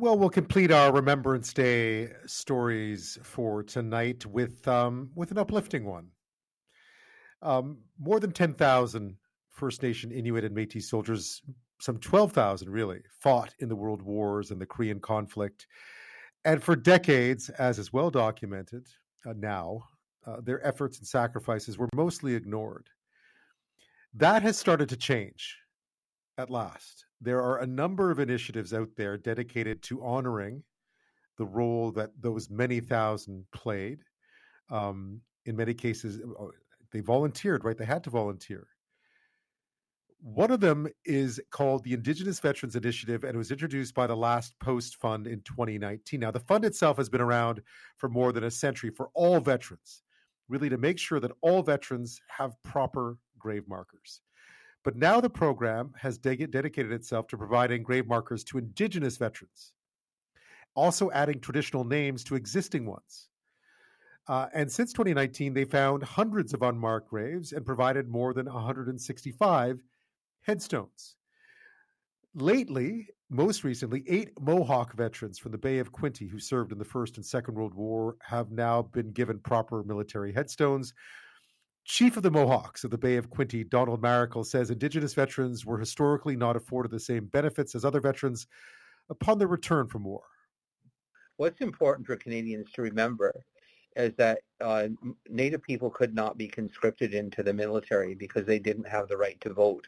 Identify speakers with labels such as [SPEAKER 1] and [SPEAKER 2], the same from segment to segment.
[SPEAKER 1] Well, we'll complete our Remembrance Day stories for tonight with um, with an uplifting one. Um, more than 10,000 First Nation Inuit and Métis soldiers, some 12,000 really, fought in the world wars and the Korean conflict. And for decades, as is well documented uh, now, uh, their efforts and sacrifices were mostly ignored. That has started to change at last. There are a number of initiatives out there dedicated to honoring the role that those many thousand played. Um, in many cases, uh, they volunteered, right? They had to volunteer. One of them is called the Indigenous Veterans Initiative, and it was introduced by the Last Post Fund in 2019. Now, the fund itself has been around for more than a century for all veterans, really to make sure that all veterans have proper grave markers. But now the program has de- dedicated itself to providing grave markers to Indigenous veterans, also adding traditional names to existing ones. Uh, and since 2019, they found hundreds of unmarked graves and provided more than 165 headstones. Lately, most recently, eight Mohawk veterans from the Bay of Quinte who served in the First and Second World War have now been given proper military headstones. Chief of the Mohawks of the Bay of Quinte, Donald Maracle, says Indigenous veterans were historically not afforded the same benefits as other veterans upon their return from war.
[SPEAKER 2] What's important for Canadians to remember is that uh, Native people could not be conscripted into the military because they didn't have the right to vote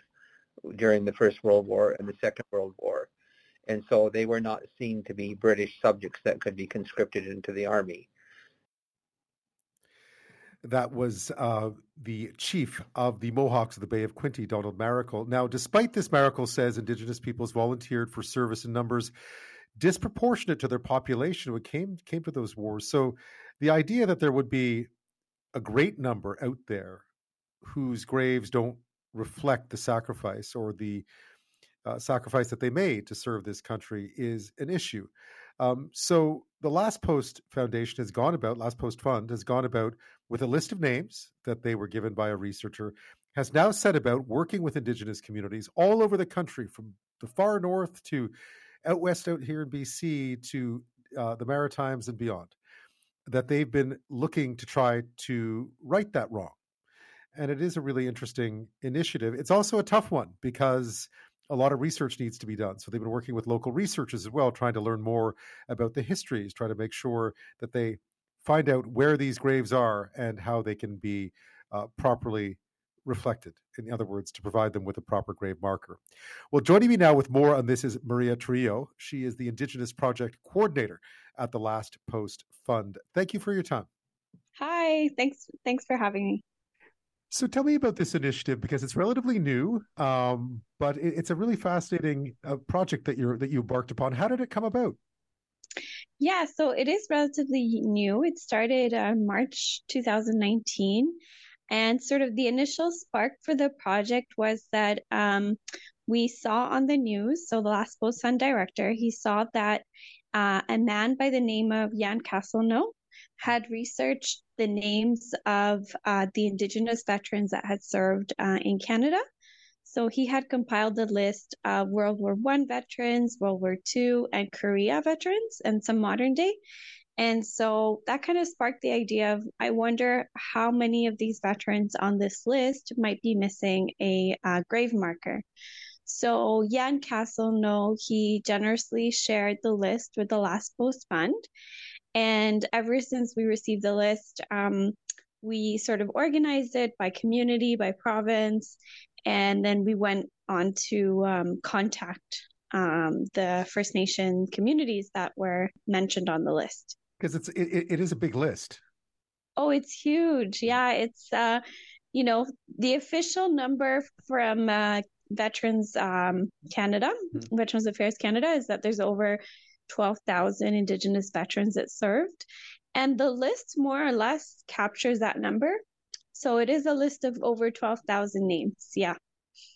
[SPEAKER 2] during the First World War and the Second World War. And so they were not seen to be British subjects that could be conscripted into the army.
[SPEAKER 1] That was uh, the chief of the Mohawks of the Bay of Quinte, Donald Maracle. Now, despite this, Maracle says Indigenous peoples volunteered for service in numbers disproportionate to their population when came came to those wars. So the idea that there would be a great number out there whose graves don't reflect the sacrifice or the uh, sacrifice that they made to serve this country is an issue. Um, so the Last Post Foundation has gone about, Last Post Fund has gone about with a list of names that they were given by a researcher, has now set about working with Indigenous communities all over the country, from the far north to out west, out here in BC to uh, the Maritimes and beyond that they've been looking to try to right that wrong. And it is a really interesting initiative. It's also a tough one because a lot of research needs to be done. So they've been working with local researchers as well, trying to learn more about the histories, trying to make sure that they find out where these graves are and how they can be uh, properly reflected. In other words, to provide them with a proper grave marker. Well, joining me now with more on this is Maria Trujillo. She is the Indigenous Project Coordinator at the Last Post Fund. Thank you for your time.
[SPEAKER 3] Hi, thanks. Thanks for having me.
[SPEAKER 1] So tell me about this initiative because it's relatively new, um, but it, it's a really fascinating uh, project that you're that you embarked upon. How did it come about?
[SPEAKER 3] Yeah, so it is relatively new. It started on March 2019, and sort of the initial spark for the project was that um, we saw on the news. So the Last Post Fund director, he saw that uh, a man by the name of Jan Castelnau had researched the names of uh, the Indigenous veterans that had served uh, in Canada. So he had compiled a list of World War One veterans, World War Two, and Korea veterans, and some modern day. And so that kind of sparked the idea of I wonder how many of these veterans on this list might be missing a uh, grave marker. So Jan Castelnau, he generously shared the list with the Last Post Fund. And ever since we received the list, um, we sort of organized it by community, by province, and then we went on to um, contact um, the First Nation communities that were mentioned on the list.
[SPEAKER 1] Because it's it, it is a big list.
[SPEAKER 3] Oh, it's huge. Yeah, it's uh, you know the official number from uh, Veterans um, Canada, mm-hmm. Veterans Affairs Canada, is that there's over 12,000 Indigenous veterans that served. And the list more or less captures that number. So it is a list of over 12,000 names. Yeah.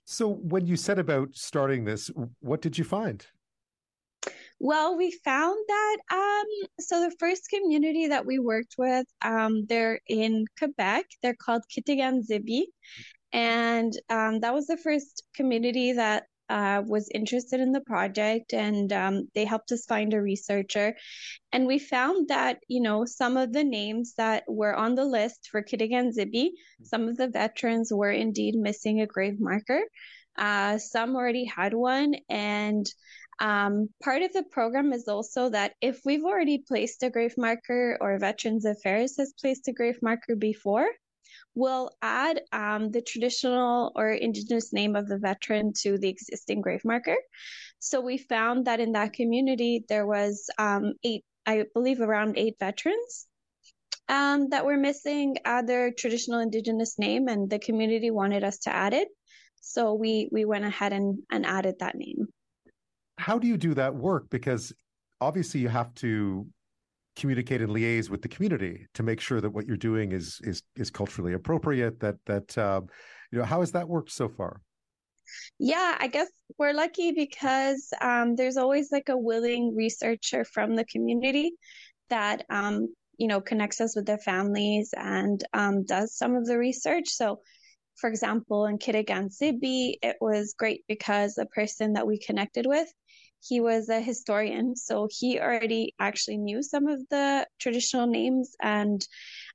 [SPEAKER 1] So when you set about starting this, what did you find?
[SPEAKER 3] Well, we found that um, so the first community that we worked with, um, they're in Quebec. They're called Kitigan Zibi, and um, that was the first community that uh, was interested in the project and um, they helped us find a researcher. And we found that, you know, some of the names that were on the list for Kitigan Zibi, some of the veterans were indeed missing a grave marker. Uh, some already had one. And um, part of the program is also that if we've already placed a grave marker or Veterans Affairs has placed a grave marker before, we'll add um, the traditional or indigenous name of the veteran to the existing grave marker. So we found that in that community, there was um, eight, I believe around eight veterans um, that were missing uh, their traditional indigenous name and the community wanted us to add it. So we, we went ahead and, and added that name.
[SPEAKER 1] How do you do that work? Because obviously you have to communicate and liaise with the community to make sure that what you're doing is is is culturally appropriate. That that um, you know how has that worked so far?
[SPEAKER 3] Yeah, I guess we're lucky because um, there's always like a willing researcher from the community that um, you know connects us with their families and um, does some of the research. So, for example, in Kitigan Zibi, it was great because the person that we connected with he was a historian, so he already actually knew some of the traditional names, and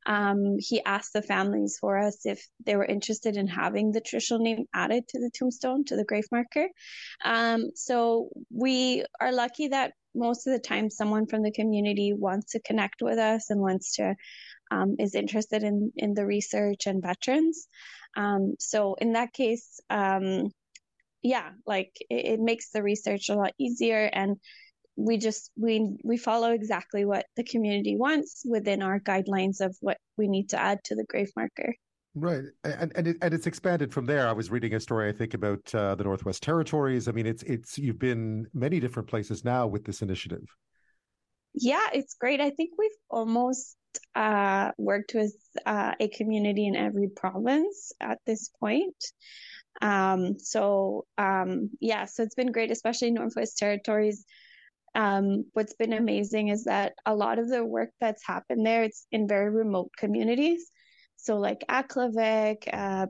[SPEAKER 3] um, he asked the families for us if they were interested in having the traditional name added to the tombstone to the grave marker. Um, so we are lucky that most of the time someone from the community wants to connect with us and wants to um, is interested in in the research and veterans. Um, so in that case, um, yeah, like it, it makes the research a lot easier and we just we we follow exactly what the community wants within our guidelines of what we need to add to the grave marker.
[SPEAKER 1] Right, and and, it, and it's expanded from there. I was reading a story, I think, about uh, the Northwest Territories. I mean, it's it's you've been many different places now with this initiative.
[SPEAKER 3] Yeah, it's great. I think we've almost uh, worked with uh, a community in every province at this point. Um, so um, yeah, so it's been great, especially Northwest Territories. Um, what's been amazing is that a lot of the work that's happened there, it's in very remote communities. So like Aklavik, uh,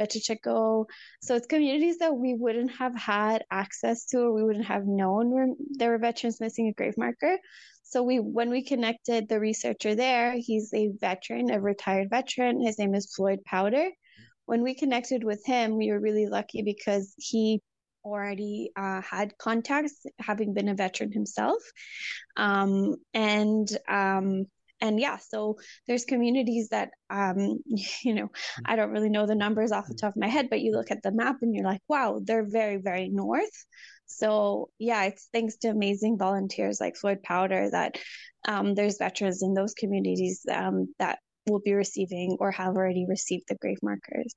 [SPEAKER 3] Behchoko. So it's communities that we wouldn't have had access to or we wouldn't have known were, there were veterans missing a grave marker. So we when we connected the researcher there, he's a veteran, a retired veteran. His name is Floyd Powder when we connected with him, we were really lucky because he already uh, had contacts, having been a veteran himself. Um, and um, and yeah, so there's communities that um, you know, I don't really know the numbers off the top of my head, but you look at the map and you're like, wow, they're very, very north. So yeah, it's thanks to amazing volunteers like Floyd Powder that um, there's veterans in those communities um, that will be receiving or have already received the grave markers.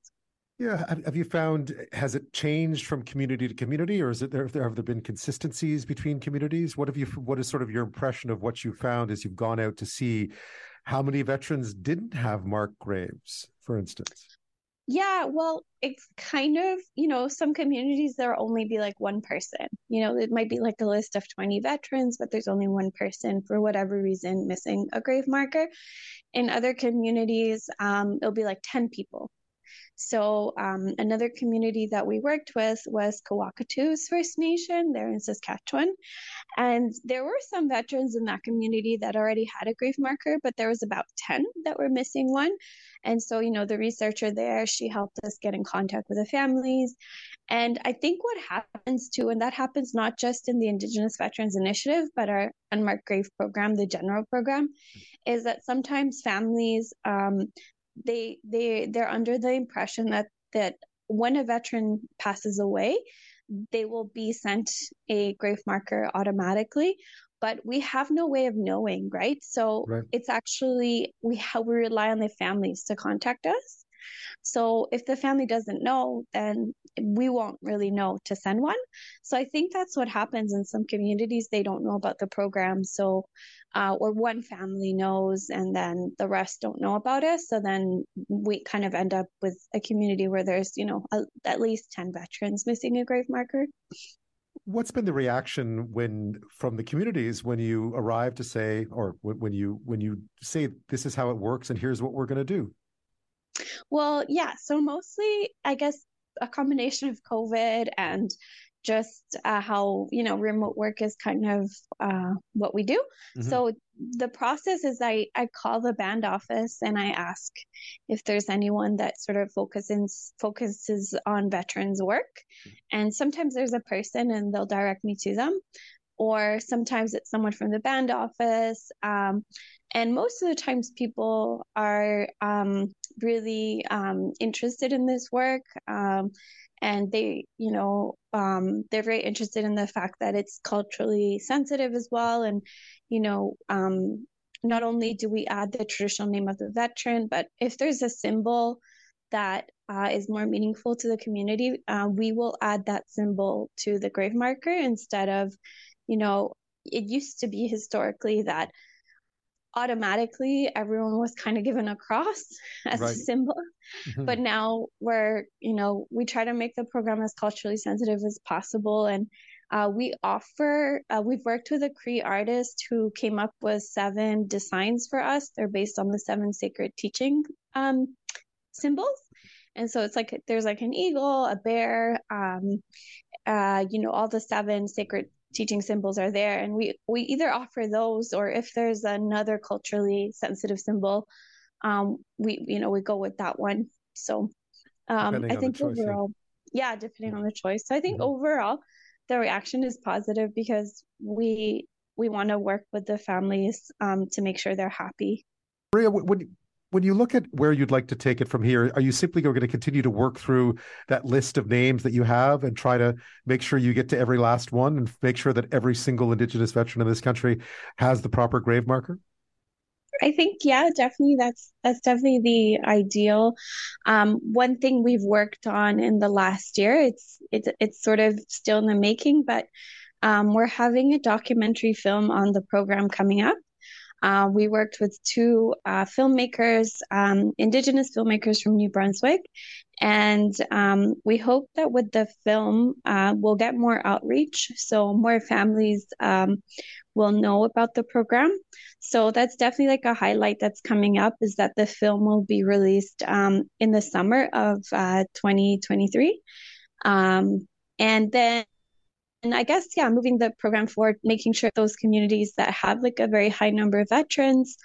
[SPEAKER 1] Yeah, have you found has it changed from community to community, or is it there? Have there been consistencies between communities? What have you? What is sort of your impression of what you found as you've gone out to see how many veterans didn't have marked graves, for instance?
[SPEAKER 3] Yeah, well, it's kind of, you know, some communities there will only be like one person. You know, it might be like a list of 20 veterans, but there's only one person for whatever reason missing a grave marker. In other communities, um, it'll be like 10 people. So um, another community that we worked with was Kawacatoose First Nation. They're in Saskatchewan, and there were some veterans in that community that already had a grave marker, but there was about ten that were missing one. And so, you know, the researcher there, she helped us get in contact with the families. And I think what happens too, and that happens not just in the Indigenous Veterans Initiative, but our Unmarked Grave program, the general program, is that sometimes families um, they they they're under the impression that that when a veteran passes away, they will be sent a grave marker automatically but we have no way of knowing right so right. it's actually we have we rely on the families to contact us so if the family doesn't know then we won't really know to send one so i think that's what happens in some communities they don't know about the program so uh, or one family knows and then the rest don't know about it. So then we kind of end up with a community where there's, you know, a, at least 10 veterans missing a grave marker.
[SPEAKER 1] What's been the reaction when from the communities when you arrive to say, or when you when you say this is how it works and here's what we're going to do?
[SPEAKER 3] Well, yeah. So mostly, I guess a combination of COVID and just uh, how you know remote work is kind of uh, what we do. Mm-hmm. So the process is I I call the band office and I ask if there's anyone that sort of focuses focuses on veterans work, mm-hmm. and sometimes there's a person and they'll direct me to them, or sometimes it's someone from the band office. Um, and most of the times people are um, really um, interested in this work um, and they you know um, they're very interested in the fact that it's culturally sensitive as well and you know um, not only do we add the traditional name of the veteran but if there's a symbol that uh, is more meaningful to the community uh, we will add that symbol to the grave marker instead of you know it used to be historically that automatically everyone was kind of given a cross as right. a symbol mm-hmm. but now we're you know we try to make the program as culturally sensitive as possible and uh, we offer uh, we've worked with a cree artist who came up with seven designs for us they're based on the seven sacred teaching um, symbols and so it's like there's like an eagle a bear um, uh, you know all the seven sacred teaching symbols are there and we we either offer those or if there's another culturally sensitive symbol um we you know we go with that one so um i think choice, overall yeah. yeah. depending on the choice so i think mm-hmm. overall the reaction is positive because we we want to work with the families um to make sure they're happy
[SPEAKER 1] maria when when you look at where you'd like to take it from here, are you simply going to continue to work through that list of names that you have and try to make sure you get to every last one and make sure that every single Indigenous veteran in this country has the proper grave marker?
[SPEAKER 3] I think yeah, definitely that's that's definitely the ideal. Um, one thing we've worked on in the last year, it's it's it's sort of still in the making, but um, we're having a documentary film on the program coming up. Uh, we worked with two uh, filmmakers, um, Indigenous filmmakers from New Brunswick, and um, we hope that with the film, uh, we'll get more outreach, so more families um, will know about the program. So that's definitely like a highlight that's coming up is that the film will be released um, in the summer of uh, 2023. Um, and then and I guess, yeah, moving the program forward, making sure those communities that have like a very high number of veterans,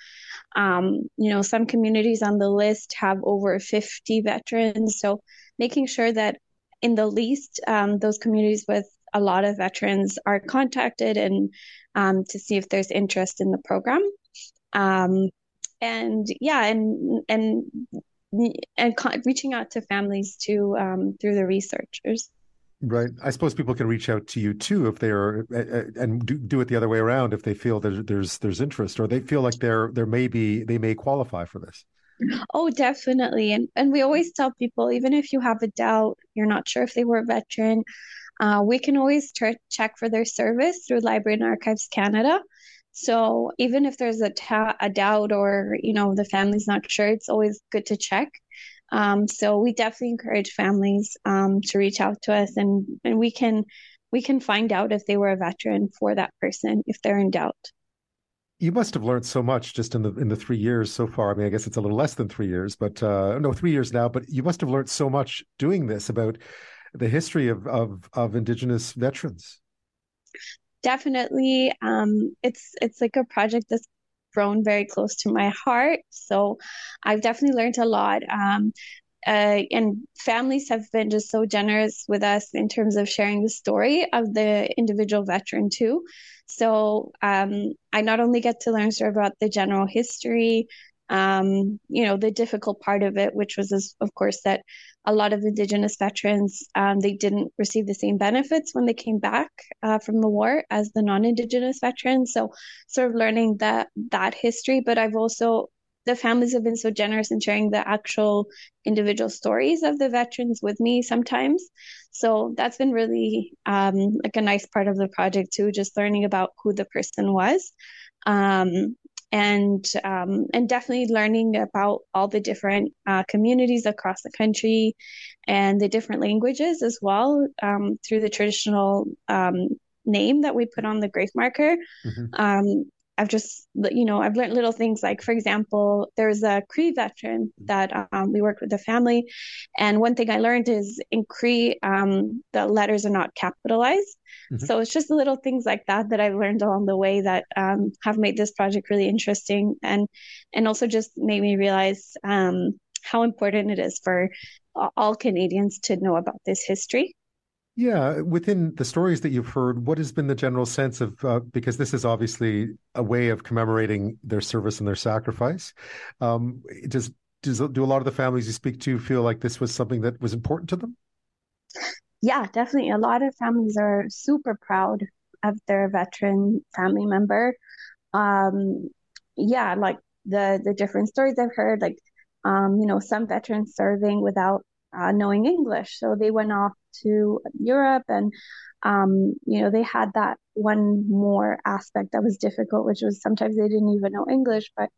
[SPEAKER 3] um, you know, some communities on the list have over 50 veterans. So making sure that in the least, um, those communities with a lot of veterans are contacted and um, to see if there's interest in the program. Um, and yeah, and, and, and reaching out to families too um, through the researchers.
[SPEAKER 1] Right. I suppose people can reach out to you too if they are, and do, do it the other way around if they feel that there's there's interest or they feel like there there may be they may qualify for this.
[SPEAKER 3] Oh, definitely. And and we always tell people even if you have a doubt, you're not sure if they were a veteran, uh, we can always t- check for their service through Library and Archives Canada. So even if there's a, ta- a doubt or you know the family's not sure, it's always good to check. Um, so we definitely encourage families um, to reach out to us, and and we can we can find out if they were a veteran for that person if they're in doubt.
[SPEAKER 1] You must have learned so much just in the in the three years so far. I mean, I guess it's a little less than three years, but uh, no, three years now. But you must have learned so much doing this about the history of of, of Indigenous veterans.
[SPEAKER 3] Definitely, um, it's it's like a project that's grown very close to my heart. So I've definitely learned a lot. Um, uh, and families have been just so generous with us in terms of sharing the story of the individual veteran too. So um, I not only get to learn sort of about the general history, um, you know, the difficult part of it, which was, of course, that a lot of Indigenous veterans um, they didn't receive the same benefits when they came back uh, from the war as the non-Indigenous veterans. So, sort of learning that that history, but I've also the families have been so generous in sharing the actual individual stories of the veterans with me sometimes. So that's been really um, like a nice part of the project too, just learning about who the person was. Um, and um, and definitely learning about all the different uh, communities across the country and the different languages as well um, through the traditional um, name that we put on the grave marker. Mm-hmm. I've just, you know, I've learned little things like, for example, there's a Cree veteran that um, we worked with the family. And one thing I learned is in Cree, um, the letters are not capitalized. Mm-hmm. So it's just little things like that that I've learned along the way that um, have made this project really interesting and, and also just made me realize um, how important it is for all Canadians to know about this history.
[SPEAKER 1] Yeah, within the stories that you've heard, what has been the general sense of uh, because this is obviously a way of commemorating their service and their sacrifice. Um, does does do a lot of the families you speak to feel like this was something that was important to them?
[SPEAKER 3] Yeah, definitely. A lot of families are super proud of their veteran family member. Um, yeah, like the the different stories I've heard, like um, you know, some veterans serving without uh, knowing English. So they went off to Europe and, um, you know, they had that one more aspect that was difficult, which was sometimes they didn't even know English, but,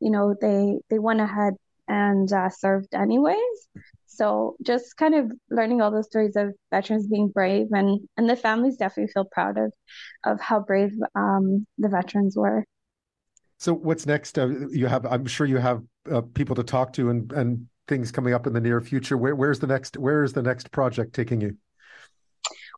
[SPEAKER 3] you know, they, they went ahead and uh, served anyways. So just kind of learning all those stories of veterans being brave and, and the families definitely feel proud of, of how brave um, the veterans were.
[SPEAKER 1] So what's next? Uh, you have, I'm sure you have uh, people to talk to and, and things coming up in the near future. Where, where's the next? Where is the next project taking you?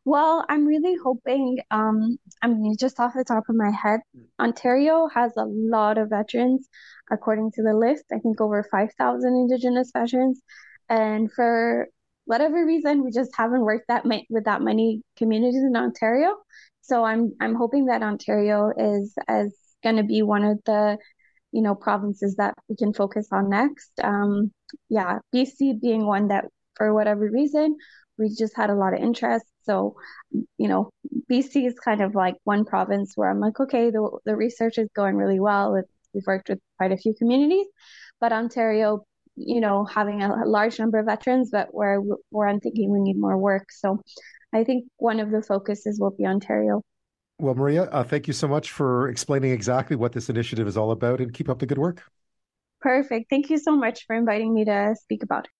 [SPEAKER 3] Well, I'm really hoping. Um, I mean, just off the top of my head, Ontario has a lot of veterans, according to the list. I think over five thousand Indigenous veterans, and for whatever reason, we just haven't worked that ma- with that many communities in Ontario. So I'm I'm hoping that Ontario is as going to be one of the you know provinces that we can focus on next. Um, yeah, BC being one that for whatever reason we just had a lot of interest. So, you know, BC is kind of like one province where I'm like, okay, the the research is going really well. We've worked with quite a few communities, but Ontario, you know, having a, large number of veterans, but where where I'm thinking we need more work. So, I think one of the focuses will be Ontario.
[SPEAKER 1] Well, Maria, uh, thank you so much for explaining exactly what this initiative is all about and keep up the good work.
[SPEAKER 3] Perfect. Thank you so much for inviting me to speak about it.